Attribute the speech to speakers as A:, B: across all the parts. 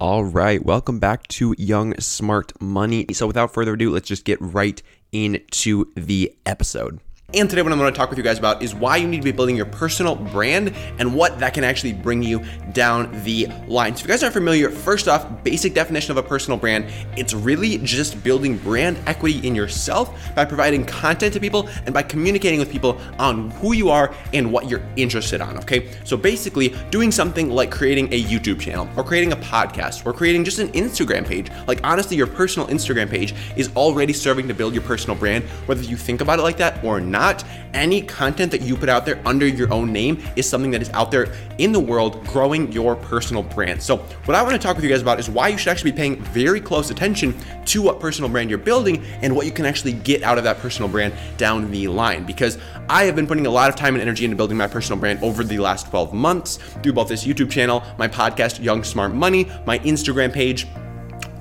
A: All right, welcome back to Young Smart Money. So, without further ado, let's just get right into the episode. And today, what I'm to talk with you guys about is why you need to be building your personal brand and what that can actually bring you down the line. So, if you guys aren't familiar, first off, basic definition of a personal brand it's really just building brand equity in yourself by providing content to people and by communicating with people on who you are and what you're interested on. Okay, so basically, doing something like creating a YouTube channel or creating a podcast or creating just an Instagram page. Like, honestly, your personal Instagram page is already serving to build your personal brand, whether you think about it like that or not not, any content that you put out there under your own name is something that is out there in the world growing your personal brand. So, what I want to talk with you guys about is why you should actually be paying very close attention to what personal brand you're building and what you can actually get out of that personal brand down the line. Because I have been putting a lot of time and energy into building my personal brand over the last 12 months through both this YouTube channel, my podcast, Young Smart Money, my Instagram page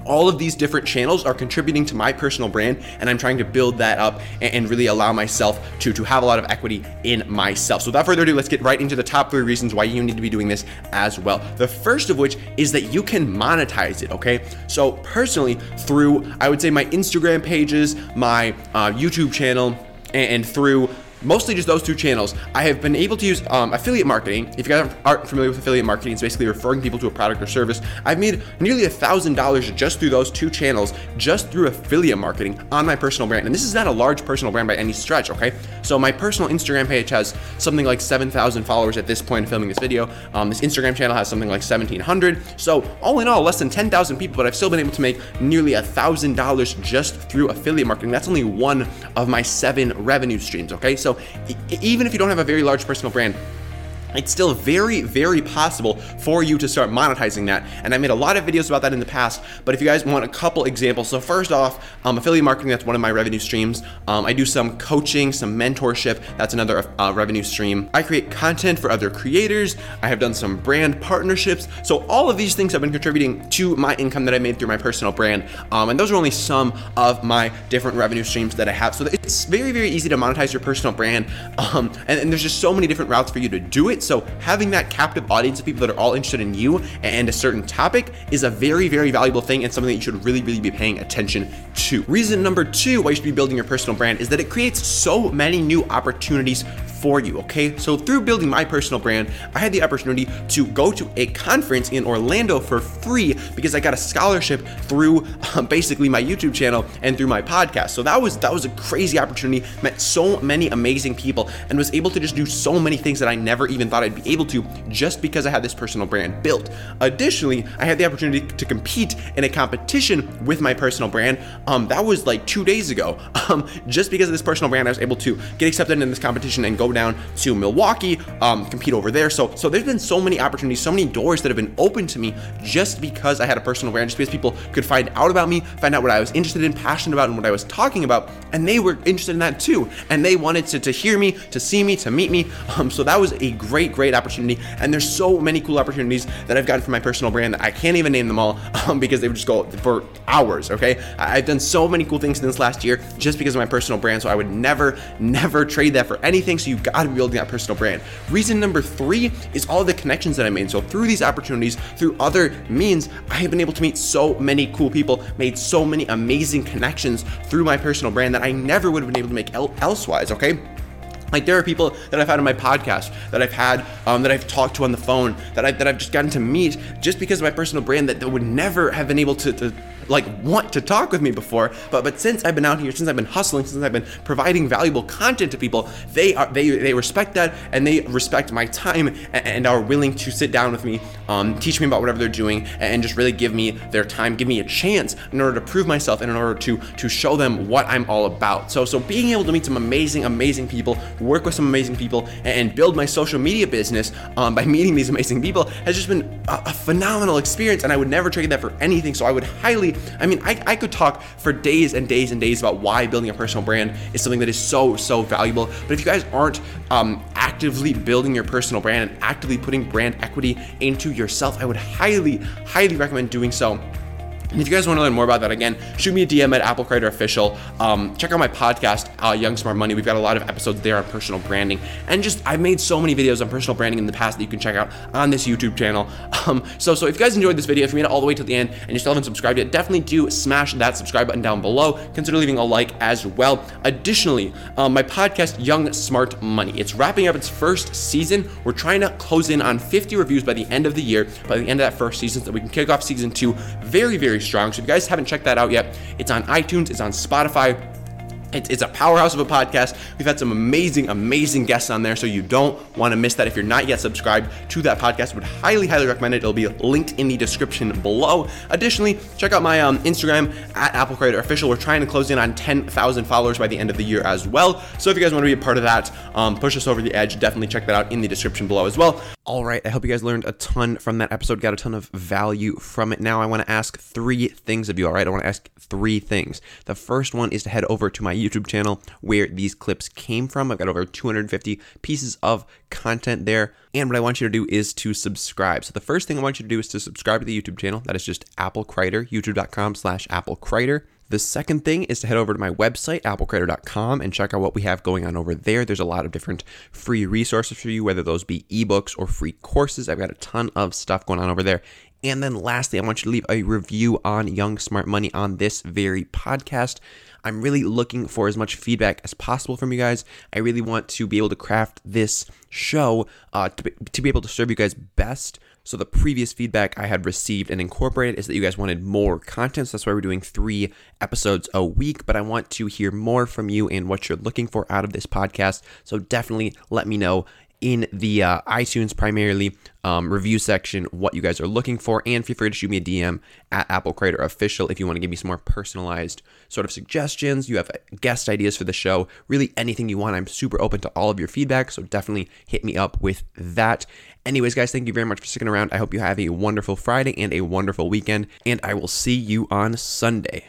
A: all of these different channels are contributing to my personal brand and i'm trying to build that up and, really allow myself to to have a lot of equity in myself. So without further ado let's get right into the top three reasons why you need to be doing this as well. The first of which is that you can monetize it okay? So personally through i would say my instagram pages my uh, youtube channel and, and through mostly just those two channels. I have been able to use um, affiliate marketing. If you guys aren't familiar with affiliate marketing, it's basically referring people to a product or service. I've made nearly a thousand dollars just through those two channels, just through affiliate marketing on my personal brand. And this is not a large personal brand by any stretch, okay? So my personal Instagram page has something like 7,000 followers at this point of filming this video. Um, this Instagram channel has something like 1,700. So all in all, less than 10,000 people, but I've still been able to make nearly a thousand dollars just through affiliate marketing. That's only one of my seven revenue streams, okay? So so even if you don't have a very large personal brand, it's still very, very possible for you to start monetizing that. And I made a lot of videos about that in the past, but if you guys want a couple examples, so first off, um, affiliate marketing, that's one of my revenue streams. Um, I do some coaching, some mentorship, that's another uh, revenue stream. I create content for other creators. I have done some brand partnerships. So all of these things have been contributing to my income that I made through my personal brand. Um, and those are only some of my different revenue streams that I have. So it's very, very easy to monetize your personal brand. Um, and, and there's just so many different routes for you to do it. So having that captive audience of people that are all interested in you and a certain topic is a very, very valuable thing and something that you should really, really be paying attention to. Reason number two why you should be building your personal brand is that it creates so many new opportunities for you, okay? So through building my personal brand, I had the opportunity to go to a conference in Orlando for free because I got a scholarship through um, basically my YouTube channel and through my podcast. So that was that was a crazy opportunity. Met so many amazing people and was able to just do so many things that I never even thought I'd be able to just because I had this personal brand built. Additionally, I had the opportunity to compete in a competition with my personal brand. Um, that was like two days ago. Um, just because of this personal brand, I was able to get accepted in this competition and go down to Milwaukee, um, compete over there. So, so there's been so many opportunities, so many doors that have been open to me just because I had a personal brand, just because people could find out about me, find out what I was interested in, passionate about, and what I was talking about, and they were interested in that too, and they wanted to, to hear me, to see me, to meet me. Um, so that was a great, great opportunity. And there's so many cool opportunities that I've gotten from my personal brand that I can't even name them all um, because they would just go for hours. Okay, I've done so many cool things in this last year just because of my personal brand. So I would never, never trade that for anything. So you've got to be building that personal brand. Reason number three is all the connections that I made. So through these opportunities, through other means, I have been able to meet so many cool people, made so many amazing connections through my personal brand that I never would have been able to make elsewise. Okay. Like there are people that I've had on my podcast, that I've had, um, that I've talked to on the phone, that I that I've just gotten to meet just because of my personal brand that, that would never have been able to, to like want to talk with me before. But but since I've been out here, since I've been hustling, since I've been providing valuable content to people, they are they they respect that and they respect my time and, are willing to sit down with me, um, teach me about whatever they're doing, and just really give me their time, give me a chance in order to prove myself and in order to to show them what I'm all about. So so being able to meet some amazing amazing people, work with some amazing people, and build my social media business um, by meeting these amazing people has just been a, a phenomenal experience, and I would never trade that for anything. So I would highly I mean, I, I could talk for days and days and days about why building a personal brand is something that is so, so valuable. But if you guys aren't um, actively building your personal brand and actively putting brand equity into yourself, I would highly, highly recommend doing so if you guys want to learn more about that, again, shoot me a DM at Apple Creator Official. Um, check out my podcast, uh, Young Smart Money. We've got a lot of episodes there on personal branding, and just I've made so many videos on personal branding in the past that you can check out on this YouTube channel. Um, so, so if you guys enjoyed this video, if you made it all the way to the end and you still haven't subscribed yet, definitely do smash that subscribe button down below. Consider leaving a like as well. Additionally, um, my podcast, Young Smart Money, it's wrapping up its first season. We're trying to close in on 50 reviews by the end of the year, by the end of that first season, so we can kick off season two very, very strong. So if you guys haven't checked that out yet, it's on iTunes, it's on Spotify. It's, a powerhouse of a podcast. We've had some amazing, amazing guests on there, so you don't want to miss that. If you're not yet subscribed to that podcast, would highly, highly recommend it. It'll be linked in the description below. Additionally, check out my um, Instagram at Apple Creator Official. We're trying to close in on 10,000 followers by the end of the year as well. So if you guys want to be a part of that, um, push us over the edge, definitely check that out in the description below as well. All right, I hope you guys learned a ton from that episode, got a ton of value from it. Now I want to ask three things of you, all right? I want to ask three things. The first one is to head over to my YouTube channel where these clips came from. I've got over 250 pieces of content there. And what I want you to do is to subscribe. So the first thing I want you to do is to subscribe to the YouTube channel. That is just Apple Crider, youtube.com slash Apple. The second thing is to head over to my website, applecreator.com, and check out what we have going on over there. There's a lot of different free resources for you, whether those be ebooks or free courses. I've got a ton of stuff going on over there. And then lastly, I want you to leave a review on Young Smart Money on this very podcast. I'm really looking for as much feedback as possible from you guys. I really want to be able to craft this show uh, to, be, to be able to serve you guys best. So the previous feedback I had received and incorporated is that you guys wanted more content. So that's why we're doing three episodes a week. But I want to hear more from you and what you're looking for out of this podcast. So definitely let me know in the uh, iTunes primarily um, review section what you guys are looking for, and feel free to shoot me a DM at Apple Creator Official if you want to give me some more personalized sort of suggestions. You have guest ideas for the show, really anything you want. I'm super open to all of your feedback, so definitely hit me up with that. Anyways, guys, thank you very much for sticking around. I hope you have a wonderful Friday and a wonderful weekend, and I will see you on Sunday.